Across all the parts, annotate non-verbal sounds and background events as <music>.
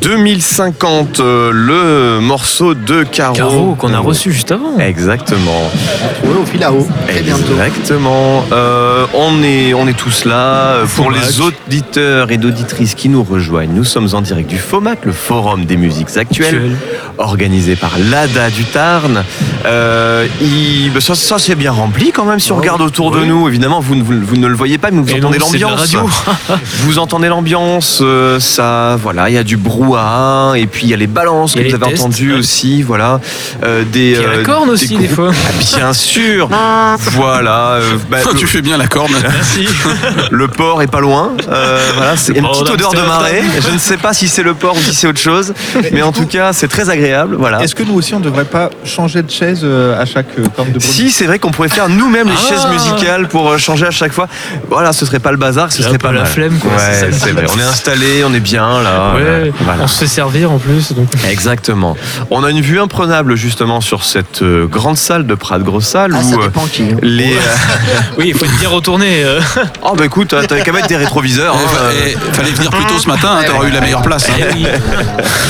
2050, euh, le morceau de Caro. Caro qu'on a reçu juste avant. Exactement. Retrouvé au fil à eau. Très bientôt. Exactement. Euh, on, est, on est tous là. Euh, Pour FOMAC. les auditeurs et d'auditrices qui nous rejoignent, nous sommes en direct du FOMAC, le Forum des musiques actuelles, Actuel. organisé par l'ADA du Tarn. Euh, il- bah, ça, ça, c'est bien rempli quand même. Si on Oh, regarde autour de nous, évidemment, vous, ne- vous, vous ne le voyez pas, mais vous Et entendez la l'ambiance. <laughs> Vous entendez l'ambiance, ça, voilà, il y a du brouhaha, et puis il y a les balances que vous avez tests, entendu ouais. aussi, voilà, euh, des. Il y a la euh, corne aussi, des fois. Ah, bien <laughs> sûr, voilà. euh, bah, Oh, tu le, fais bien la corne. Merci. <laughs> le port est pas loin, euh, voilà, c'est une petite odeur de marée. Je ne sais pas si c'est le port ou si c'est autre chose, mais en tout cas, c'est très agréable, voilà. Est-ce que nous aussi on ne devrait pas changer de chaise à chaque corne de brume Si, c'est vrai qu'on pourrait faire nous-mêmes les Ah. chaises musicales pour changer à chaque fois. Voilà, ce serait pas le bazar, ce serait pas la mal. flemme, quoi, Ouais, c'est vrai. On est installé, on est bien là. Ouais, voilà. on se fait servir en plus. Donc. Exactement. On a une vue imprenable justement sur cette euh, grande salle de Prat Grosse Salle Ah, où euh, dépend qui. les. <laughs> Oui, il faut être bien retourné. euh. Oh bah écoute, hein, t'avais qu'à mettre des rétroviseurs. Il hein, euh. Eh, fallait venir plus tôt ce matin, hein, t'aurais eu la meilleure place. hein. Eh. <laughs>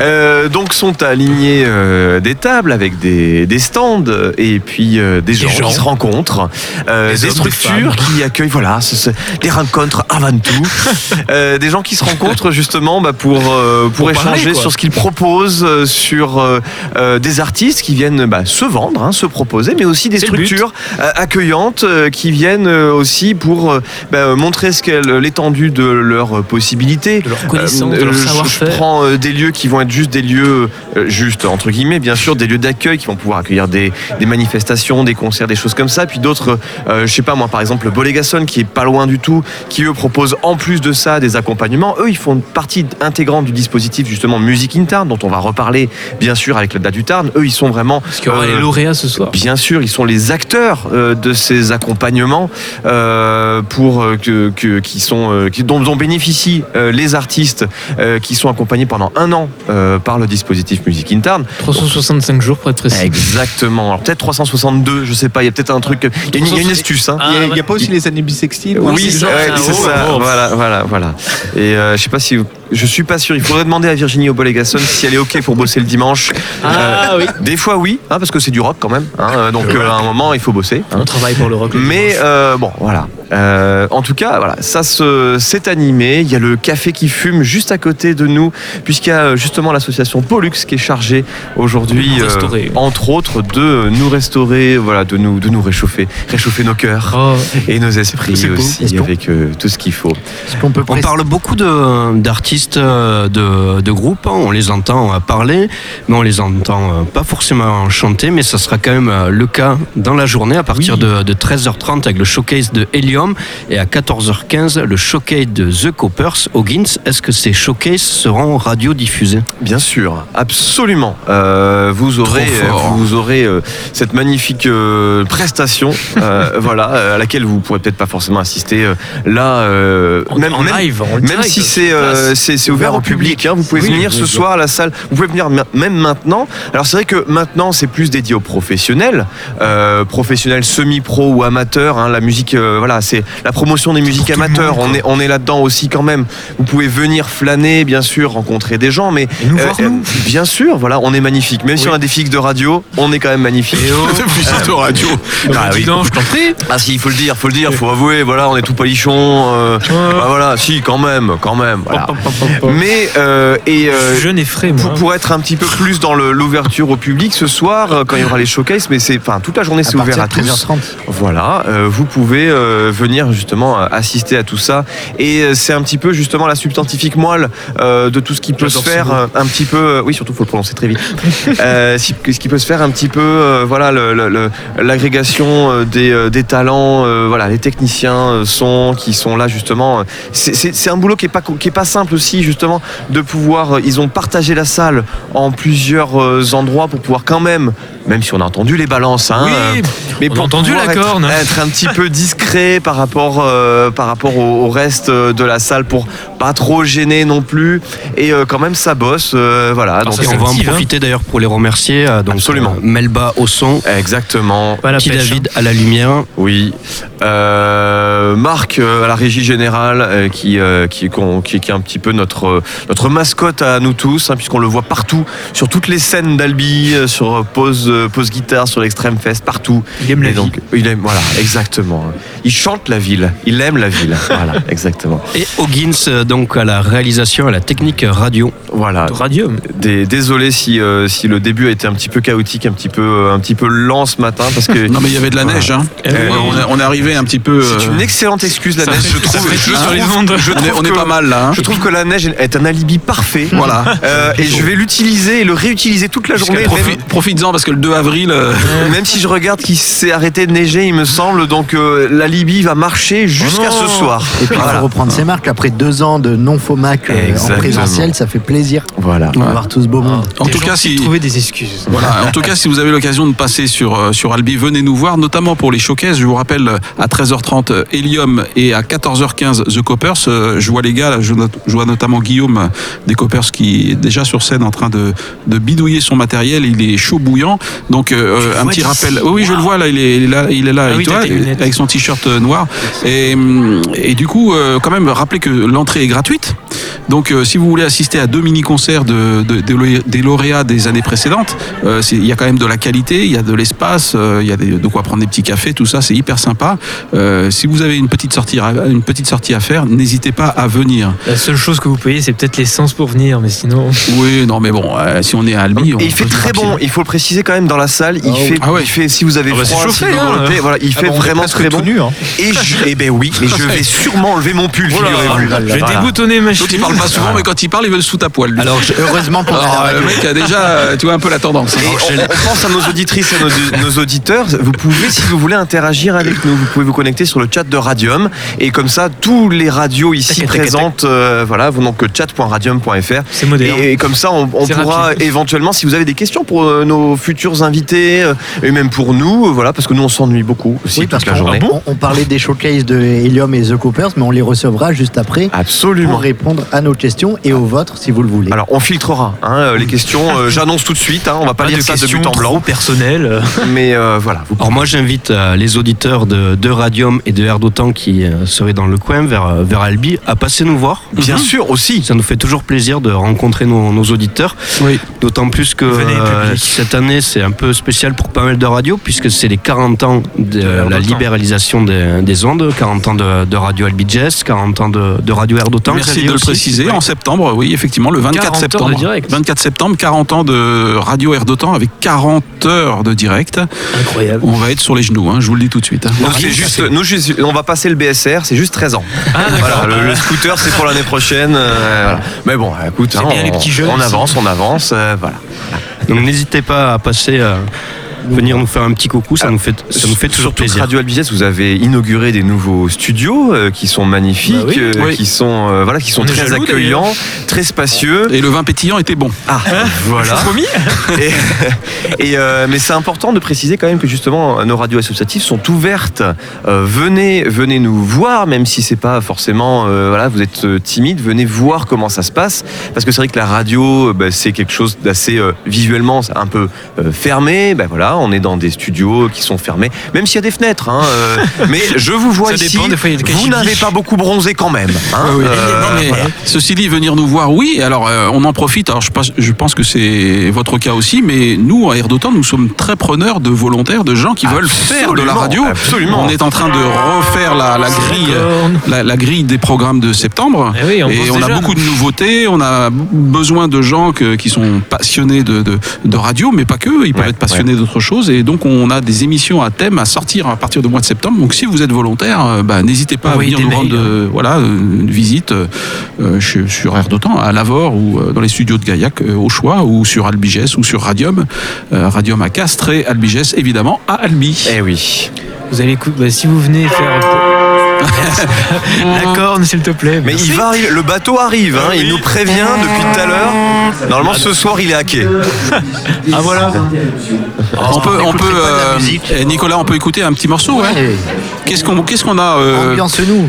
Euh, donc sont alignés euh, des tables avec des, des stands euh, et puis euh, des, gens gens. qui se rencontrent, euh, Des des, hommes, des structures qui accueillent, voilà, ce- ce- des rencontres avant tout, <laughs> Euh, des gens qui se rencontrent justement bah, pour euh, pour, échanger sur ce qu'ils proposent, euh, sur euh, des artistes qui viennent bah, se vendre, hein, se proposer, mais aussi des structures accueillantes qui viennent aussi pour bah, montrer ce l'étendue de leurs possibilités. De leur connaissance, de leur je- je prends des lieux qui vont être juste des lieux, juste entre guillemets, bien sûr, des lieux d'accueil qui vont pouvoir accueillir des, des manifestations, des concerts, des choses comme ça. Puis d'autres, je sais pas moi, par exemple, le Bolégason qui est pas loin du tout, qui eux proposent en plus de ça des accompagnements. Eux, ils font partie intégrante du dispositif justement Musique Interne, dont on va reparler bien sûr avec le date du Tarn. Eux, ils sont vraiment. Parce qu'il y aura euh, les lauréats ce soir. Bien sûr, ils sont les acteurs euh, de ces accompagnements euh, pour que, que- qui sont euh, qui- dont, dont bénéficient euh, les artistes euh, qui sont accompagnés pendant un an euh, par le dispositif Musique Interne. 365 jours pour être précis. Exactement. Alors peut-être 362, je sais pas. Il y a peut-être un truc. Il y a une, il y a une astuce. Hein. Ah, Il n'y a, pas aussi les années un Oui, c'est ça. Voilà, voilà, voilà. Et euh, je sais pas si vous- je suis pas sûr. Il faudrait demander à Virginie Obolegasson si elle est ok pour bosser le dimanche. Ah oui. Des fois oui, hein, parce que c'est du rock quand même. hein, euh, donc euh, à un moment il faut bosser. hein. On travaille pour le rock. le Mais euh, bon, voilà. Euh, en tout cas, voilà, ça se, c'est animé. Il y a le café qui fume juste à côté de nous, puisqu'il y a euh, justement l'association Pollux qui est chargée aujourd'hui, restaurer. entre autres, de nous restaurer, voilà, de nous, de nous réchauffer, réchauffer nos cœurs Oh, et nos esprits aussi, avec euh, tout ce qu'il faut. Peut On parle beaucoup de- d'artistes, euh, de, de groupes, hein. on les entend euh, parler, mais on les entend euh, pas forcément chanter, mais ça sera quand même euh, le cas dans la journée à partir Oui. de, de 13h30 avec le showcase de Et à 14h15 le showcase de The Coppers au Gins. Est-ce que ces showcases seront radiodiffusés? Bien sûr, absolument. Euh, vous aurez, vous aurez euh, cette magnifique euh, prestation, euh, <laughs> voilà, euh, à laquelle vous pourrez peut-être pas forcément assister euh, là, euh, même, même- si c'est euh, ouvert au public, hein, vous pouvez Oui, venir ce soir à la salle. Vous pouvez venir même maintenant. Alors c'est vrai que maintenant c'est plus dédié aux professionnels, euh, professionnels semi-pro ou amateurs. hein, la musique, euh, voilà, c'est la promotion des musiques amateurs. monde, on est on est là-dedans aussi quand même. Vous pouvez venir flâner, bien sûr, rencontrer des gens, mais nous voir, nous. bien sûr, voilà, on est magnifique. Même si on a des fixes de radio, on est quand même magnifique. Oh, <laughs> Plus de radio. Ah oui. donc, je t'en prie. Ah si, il faut le dire, faut le dire, faut avouer, voilà, on est tout palichon. euh, bah voilà, si, quand même, quand même. voilà. Pop, pop. Mais euh, et euh, Jeune et frais, moi. pour, pour être un petit peu plus dans l'ouverture au public ce soir, euh, quand il y aura les showcases, mais c'est, enfin, toute la journée c'est ouvert à tous. 13h30 Voilà, euh, vous pouvez euh, venir justement assister à tout ça. Et euh, c'est un petit peu justement la substantifique moelle euh, de tout ce qui peut se faire un petit peu. oui, surtout faut le prononcer très vite. <laughs> Ce qui peut se faire un petit peu, voilà, l'agrégation euh, des, des talents, voilà, les techniciens sont qui sont là justement. C'est un boulot qui est pas co- qui est pas simple aussi justement de pouvoir. Ils ont partagé la salle en plusieurs endroits pour pouvoir quand même, même si on a entendu les balances, hein, Oui, Mais On a entendu la être- corne. Être, un petit peu <laughs> discret par rapport, euh, par rapport au, au reste de la salle pour pas trop gêner non plus. Et euh, quand même, ça bosse. euh, voilà. Donc, ça, Et c'est on va en hein. profiter d'ailleurs pour les remercier. euh, Donc, Absolument. euh, Melba au son, Exactement. Petit David à la lumière. Oui. Euh, Marc euh, à la régie générale euh, qui, euh, qui, qui, qui est un petit peu notre, euh, notre mascotte à nous tous, hein, puisqu'on le voit partout, sur toutes les scènes d'Albi, euh, sur euh, pause, euh, pause guitare, sur l'Extrême Fest, partout. Il aime la Et vie. donc, il aime, voilà, exactement. Il chante la ville, il aime la ville. <laughs> Voilà, exactement. Et Hoggins, euh, donc à la réalisation, à la technique radio. Voilà. De Radium. Dé- Désolé si, euh, si le début a été un petit peu chaotique, un petit peu, euh, un petit peu lent ce matin, parce que <laughs> Non mais il y avait de la Voilà. neige. Hein. Eh on, est, on est arrivé un petit peu. c'est euh, une excellente excuse la Ça neige. fait- Je trouve, je tout sur trouve- les ondes. je on est, pas mal là. hein. Je trouve que la neige est un alibi parfait. <laughs> Voilà. Euh, et je vais l'utiliser et le réutiliser toute la journée. Profi- Même, Profites-en parce que le 2 avril. euh, même si je regarde qu'il s'est arrêté de neiger, il me semble. Donc euh, l'alibi va marcher jusqu'à Oh non. ce soir. Et puis il Voilà. faut reprendre ses marques. Après deux ans de non-FOMAC euh, en présentiel, ça fait plaisir Voilà. voir tout ce beau monde. En tout cas, si- trouver des excuses. Voilà. <laughs> En tout cas, si vous avez l'occasion de passer sur, euh, sur Albi, venez nous voir, notamment pour les showcases. Je vous rappelle, à 13h30, euh, Helium et à 14h15, The Coppers. Euh, Je vois les gars, je vois notamment Guillaume des Coppers qui est déjà sur scène en train de, de bidouiller son matériel. Il est chaud bouillant. Donc, euh, un petit rappel. Oui, je le vois là, il est, là, il est là Ah avec oui, toi, son t-shirt euh, noir. Et, et du coup, euh, quand même, rappelez que l'entrée est gratuite. Donc, euh, si vous voulez assister à deux mini-concerts de, de- des lauréats- des lauréats des années précédentes, euh, il y a quand même de la qualité, il y a de l'espace, euh, il y a des- de quoi prendre des petits cafés, tout ça, c'est hyper sympa. Euh, si vous avez une petite sortie, à- une petite sortie à faire, n'hésitez pas à venir. La seule chose que vous payez, c'est peut-être l'essence pour venir, mais sinon. Oui, non, mais bon, euh, si on est à Albi, on Et il fait très bon, il faut le préciser quand même dans la salle. Il, Ah fait, Ah ouais. il fait, si vous avez Ah bah, froid, chauffé, si vous hein. voilà, il Ah fait bon, est vraiment très bon. nu, hein. Et je, eh ben oui, et je vais sûrement enlever mon pull, Voilà, figurez-vous. je vais Voilà. déboutonner ma L'autre, il parle pas souvent, mais quand il parle, il veut le sous à poil. lui. Alors je- heureusement qu'on a la Alors, radio. le mec a déjà, euh, tu vois, un peu la tendance. hein. Et on, on pense à nos auditrices et nos, nos auditeurs. Vous pouvez, si vous voulez, interagir avec nous. Vous pouvez vous connecter sur le chat de Radium. Et comme ça, tous les radios ici Tac, tac, tac, présentes, euh, voilà, vous donc chat.radium.fr. C'est moderne. Et, et comme ça, on, on C'est pourra rapide. éventuellement, si vous avez des questions pour euh, nos futurs invités, euh, et même pour nous, euh, voilà, parce que nous, on s'ennuie beaucoup aussi Oui, toute parce la qu'on journée. on, on parlait des showcases de Helium et The Coopers, mais on les recevra juste après Absolument. pour répondre à nos questions et aux vôtres si vous le voulez. Alors, on filtrera hein, euh, les questions. euh, J'annonce tout de suite. Hein, on va pas, Pas lire de ça de but en blanc. personnelles. <laughs> Mais euh, voilà. vous- Alors moi j'invite euh, les auditeurs de, de Radium et de Air d'Otan qui euh, seraient dans le coin vers, vers Albi à passer nous voir. Bien sûr aussi. Ça nous fait toujours plaisir de rencontrer nos, nos auditeurs. Oui. D'autant plus que euh, cette année c'est un peu spécial pour pas mal de radios puisque c'est les 40 ans de la libéralisation des, des ondes, 40 ans de, de Radio Albi Jazz, 40 ans de, de Radio Air d'Otan. Merci de le aussi. préciser. En septembre, oui, effectivement, le 24 40 heures de septembre. direct. 24 septembre, 40 ans de radio Air d'Otan avec 40 heures de direct. Incroyable. On va être sur les genoux, hein, je vous le dis tout de suite. hein. Nous, c'est juste, nous, juste- on va passer le BSR, c'est juste 13 ans. Ah, Voilà, le, le scooter, c'est pour l'année prochaine. euh, voilà. Mais bon, écoute, hein, on, les petits jeunes on ici. avance, on avance. euh, voilà. Donc n'hésitez pas à passer, euh, venir nous faire un petit coucou, ça nous fait, ça nous fait toujours plaisir. Radio Albizès, vous avez inauguré des nouveaux studios euh, qui sont magnifiques, Bah oui. euh, Oui. qui sont euh, voilà, qui sont On très jaloux, accueillants, très spacieux. Et le vin pétillant était bon. Ah, voilà. Promis <laughs> Et, et, euh, mais c'est important de préciser quand même que justement nos radios associatives sont ouvertes. Euh, venez, venez nous voir, même si c'est pas forcément, euh, voilà, vous êtes timide, venez voir comment ça se passe, parce que c'est vrai que la radio, bah, c'est quelque chose d'assez euh, visuellement un peu euh, fermé. Ben voilà, on est dans des studios qui sont fermés, même s'il y a des fenêtres. hein, euh, <laughs> mais je vous vois Ça ici, dépend, des fois, il y a des vous n'avez pas beaucoup bronzé quand même. hein, Oui, oui. euh, Non, mais voilà. Ceci dit, venir nous voir, oui. Alors, euh, on en profite. Alors, je pense, je pense que c'est votre cas aussi, mais nous, à Air d'Otan, nous sommes très preneurs de volontaires, de gens qui veulent faire de la radio. absolument. On est en train de refaire la, la grille, la, la grille des programmes de septembre. Eh oui, on et on a beaucoup de nouveautés. On a besoin de gens que- qui sont passionnés de, de- de radio, mais pas que. Ils peuvent Ouais, être passionnés d'autres choses. Et donc, on a des émissions à thème à sortir à partir du mois de septembre. Donc, si vous êtes volontaire, euh, bah, n'hésitez pas à venir nous rendre euh, voilà, euh, une visite euh, sur Air d'Otan, à Lavore ou dans les studios de Gaillac au choix, ou sur Albigès ou sur Radium. Radium à Castres et Albigès, évidemment, à Albi. Eh oui. Vous allez écouter, bah, si vous venez faire. <laughs> La corne, s'il te plaît. Mais il va arriver, le bateau arrive, hein, il nous prévient depuis tout à l'heure. Normalement ce soir il est hacké. Ah voilà. On peut, on euh, eh, Nicolas, on peut écouter un petit morceau, ouais. Qu'est-ce qu'on, qu'est-ce qu'on a euh, Ambiance-nous.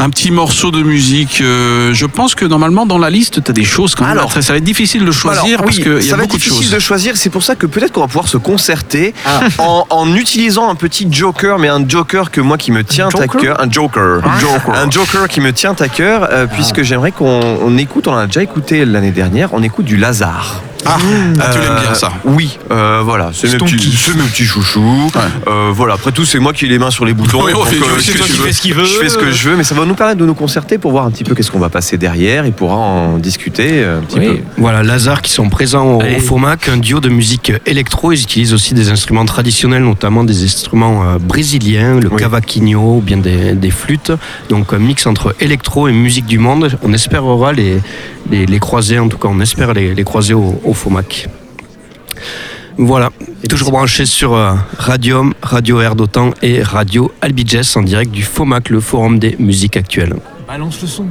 Un petit morceau de musique. euh, je pense que normalement dans la liste, tu as des choses quand même. Alors- ça va être difficile de choisir Alors, parce oui, qu'il y ça a va être beaucoup de difficile choses. de choisir, c'est pour ça que peut-être qu'on va pouvoir se concerter Ah. en, en utilisant un petit joker, mais un joker que moi qui me tient à cœur, un joker, un joker qui me tient à cœur, euh, puisque j'aimerais qu'on on écoute, on l'a déjà écouté l'année dernière, on écoute du Lazare. Ah, ah, tu l'aimes bien Euh, ça. Oui, euh, voilà, c'est C'est mes petits, kiff. c'est mes petits chouchous. Euh, voilà, après tout, c'est moi qui ai les mains sur les boutons. Euh, tu fais ce ce que que je tu veux. fais ce qu'il veut. Je fais ce que je veux, mais ça va nous permettre de nous concerter pour voir un petit peu qu'est-ce qu'on va passer derrière et pourra en discuter euh, un petit peu. Voilà, Lazare qui sont présents au, FOMAC, un duo de musique électro. Ils utilisent aussi des instruments traditionnels, notamment des instruments euh, brésiliens, le Oui. cavaquinho ou bien des, des flûtes. Donc un mix entre électro et musique du monde. On espérera les, les, les croiser, en tout cas on espère les, les croiser au, au FOMAC. Voilà, toujours branché sur euh, Radium, Radio Air d'Otan et Radio Albiges en direct du FOMAC, le forum des musiques actuelles. Balance le son.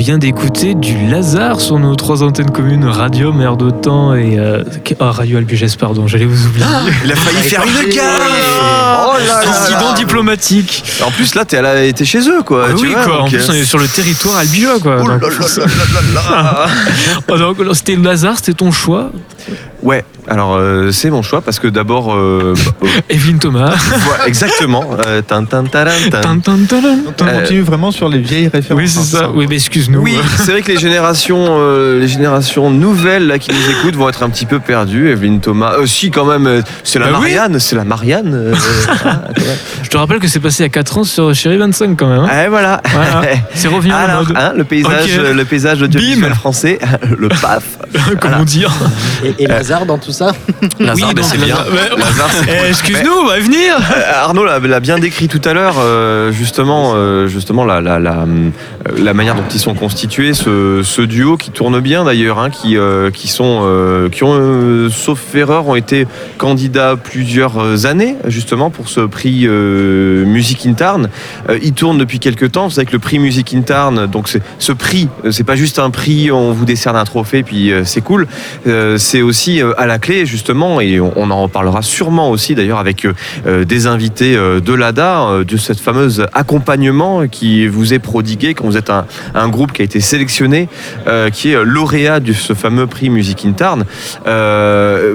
Vient d'écouter du Lazare sur nos trois antennes communes, Radio Mère de Temps et euh, ah, Radio Albuges, pardon, j'allais vous oublier. Il a failli faire une Oh gaffe Incident diplomatique. En plus, là, t'es chez eux, quoi. Ah tu oui, vois, quoi. En plus, on est sur le territoire albigeois, quoi. Oh là là là là là là. <laughs> oh, c'était le Lazare, c'était ton choix? Ouais, alors euh, c'est mon choix parce que d'abord, euh, <laughs> euh, Evelyne Thomas. voilà, exactement. euh, tin, tin, taran, tin. On Euh, continue vraiment sur les vieilles références. Oui, c'est ça. Oui, mais excuse-nous. Oui, c'est vrai que les générations, euh, les générations nouvelles là, qui nous écoutent vont être un petit peu perdues. Evelyne Thomas, euh, si quand même, c'est la Bah oui. Marianne, c'est la Marianne. <laughs> ah, quand même. Je te rappelle que c'est passé il y a 4 ans sur Chérie 25 quand même. hein. Eh, voilà. Voilà. C'est <laughs> revenu en Alors, mode. hein, le paysage, Ok. le paysage audiovisuel Bim. français, le paf. Comment dire Et, et Lazare dans tout ça <laughs> Lazare, ben, c'est bien. Eh, Excuse-nous, on va venir. <laughs> Euh, Arnaud l'a l'a bien décrit tout à l'heure, euh, justement, euh, justement la, la, la, la manière dont ils sont constitués, ce, ce duo qui tourne bien d'ailleurs, hein, qui, euh, qui, sont, euh, qui ont, euh, sauf erreur, ont été candidats plusieurs années, justement, pour ce prix euh, Music in Tarn. Euh, il tourne depuis quelques temps. Vous savez que le prix Music in Tarn, donc c'est- ce prix, c'est pas juste un prix, on vous décerne un trophée, puis euh, c'est cool. Euh, c'est aussi euh, à la clé, justement, et on, en reparlera sûrement aussi d'ailleurs avec euh, euh, des invités euh, de l'ADA, de cette fameuse accompagnement qui vous est prodigué quand vous êtes un, groupe qui a été sélectionné, qui est lauréat de ce fameux prix Music in Tarn.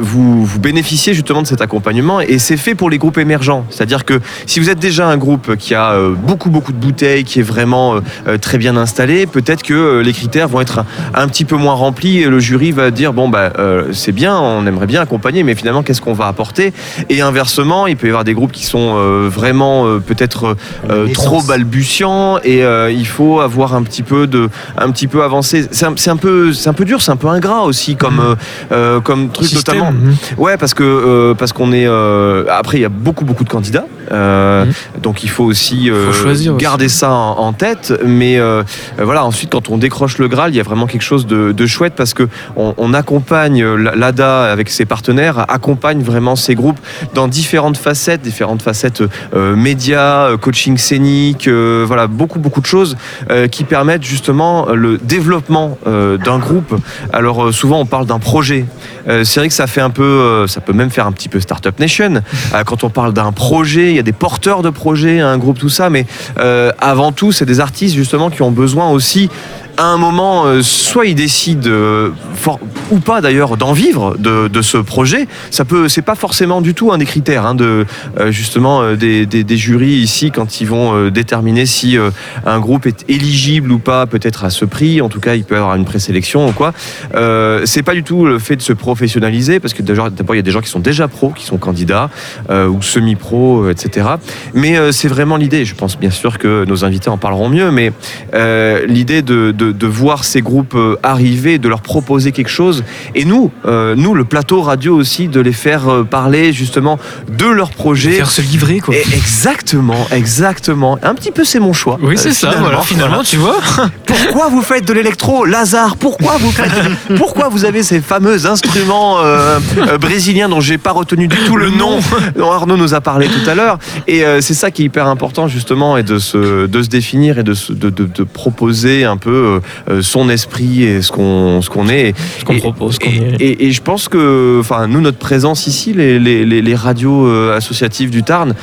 Vous, vous bénéficiez justement de cet accompagnement et c'est fait pour les groupes émergents. C'est-à-dire que si vous êtes déjà un groupe qui a beaucoup beaucoup de bouteilles, qui est vraiment très bien installé, peut-être que les critères vont être un, petit peu moins remplis et le jury va dire bon bah c'est bien, on aimerait bien accompagner, mais finalement qu'est-ce qu'on va apporter? Et inversement, il peut y avoir des groupes qui sont euh, vraiment euh, peut-être euh, trop balbutiants et il faut avoir un petit peu de un petit peu avancé. C'est un, peu c'est un peu dur, c'est un peu ingrat aussi comme euh, comme truc Système, notamment. mhm. Ouais, parce que parce qu'on est après il y a beaucoup beaucoup de candidats, euh, donc il faut aussi Faut aussi. garder ça en, en tête. Mais voilà, ensuite quand on décroche le Graal, il y a vraiment quelque chose de, de chouette parce que on, on accompagne l'ADA avec ses partenaires, accompagne vraiment ces groupes dans différentes facettes, différentes facettes euh, médias, euh, coaching scénique, euh, voilà beaucoup beaucoup de choses qui permettent justement le développement d'un groupe. Alors souvent on parle d'un projet. C'est vrai que ça fait un peu, ça peut même faire un petit peu Startup Nation. Quand on parle d'un projet, il y a des porteurs de projets, un groupe, tout ça, mais avant tout, c'est des artistes justement qui ont besoin aussi à un moment, euh, soit ils décident, euh, ou pas d'ailleurs, d'en vivre de, ce projet. Ça peut, c'est pas forcément du tout un des critères hein, de euh, justement des, jurys ici quand ils vont déterminer si un groupe est éligible ou pas, peut-être à ce prix. En tout cas, il peut y avoir une présélection ou quoi. C'est pas du tout le fait de se professionnaliser parce que d'abord il y a des gens qui sont déjà pros, qui sont candidats ou semi-pros, euh, etc. Mais c'est vraiment l'idée. Je pense bien sûr que nos invités en parleront mieux, mais l'idée de- de voir ces groupes euh, arriver, de leur proposer quelque chose, et nous, euh, nous, le plateau radio aussi, de les faire euh, parler justement de leur projet. Faire se livrer, quoi. Et exactement, exactement. Un petit peu, c'est mon choix. Oui, c'est Euh, ça, voilà, finalement, tu vois. <laughs> pourquoi vous faites de l'électro, Lazare Pourquoi vous faites Pourquoi vous avez ces fameux instruments euh, euh, brésiliens dont j'ai pas retenu du tout le, nom, dont Arnaud nous a parlé tout à l'heure Et euh, c'est ça qui est hyper important justement, et de se, de se définir et de, se- de, de- de proposer un peu son esprit et ce qu'on ce qu'on est. Ce qu'on propose, et, est. et- et je pense que, enfin, nous, notre présence ici, les, les, les- les radios associatives du Tarn,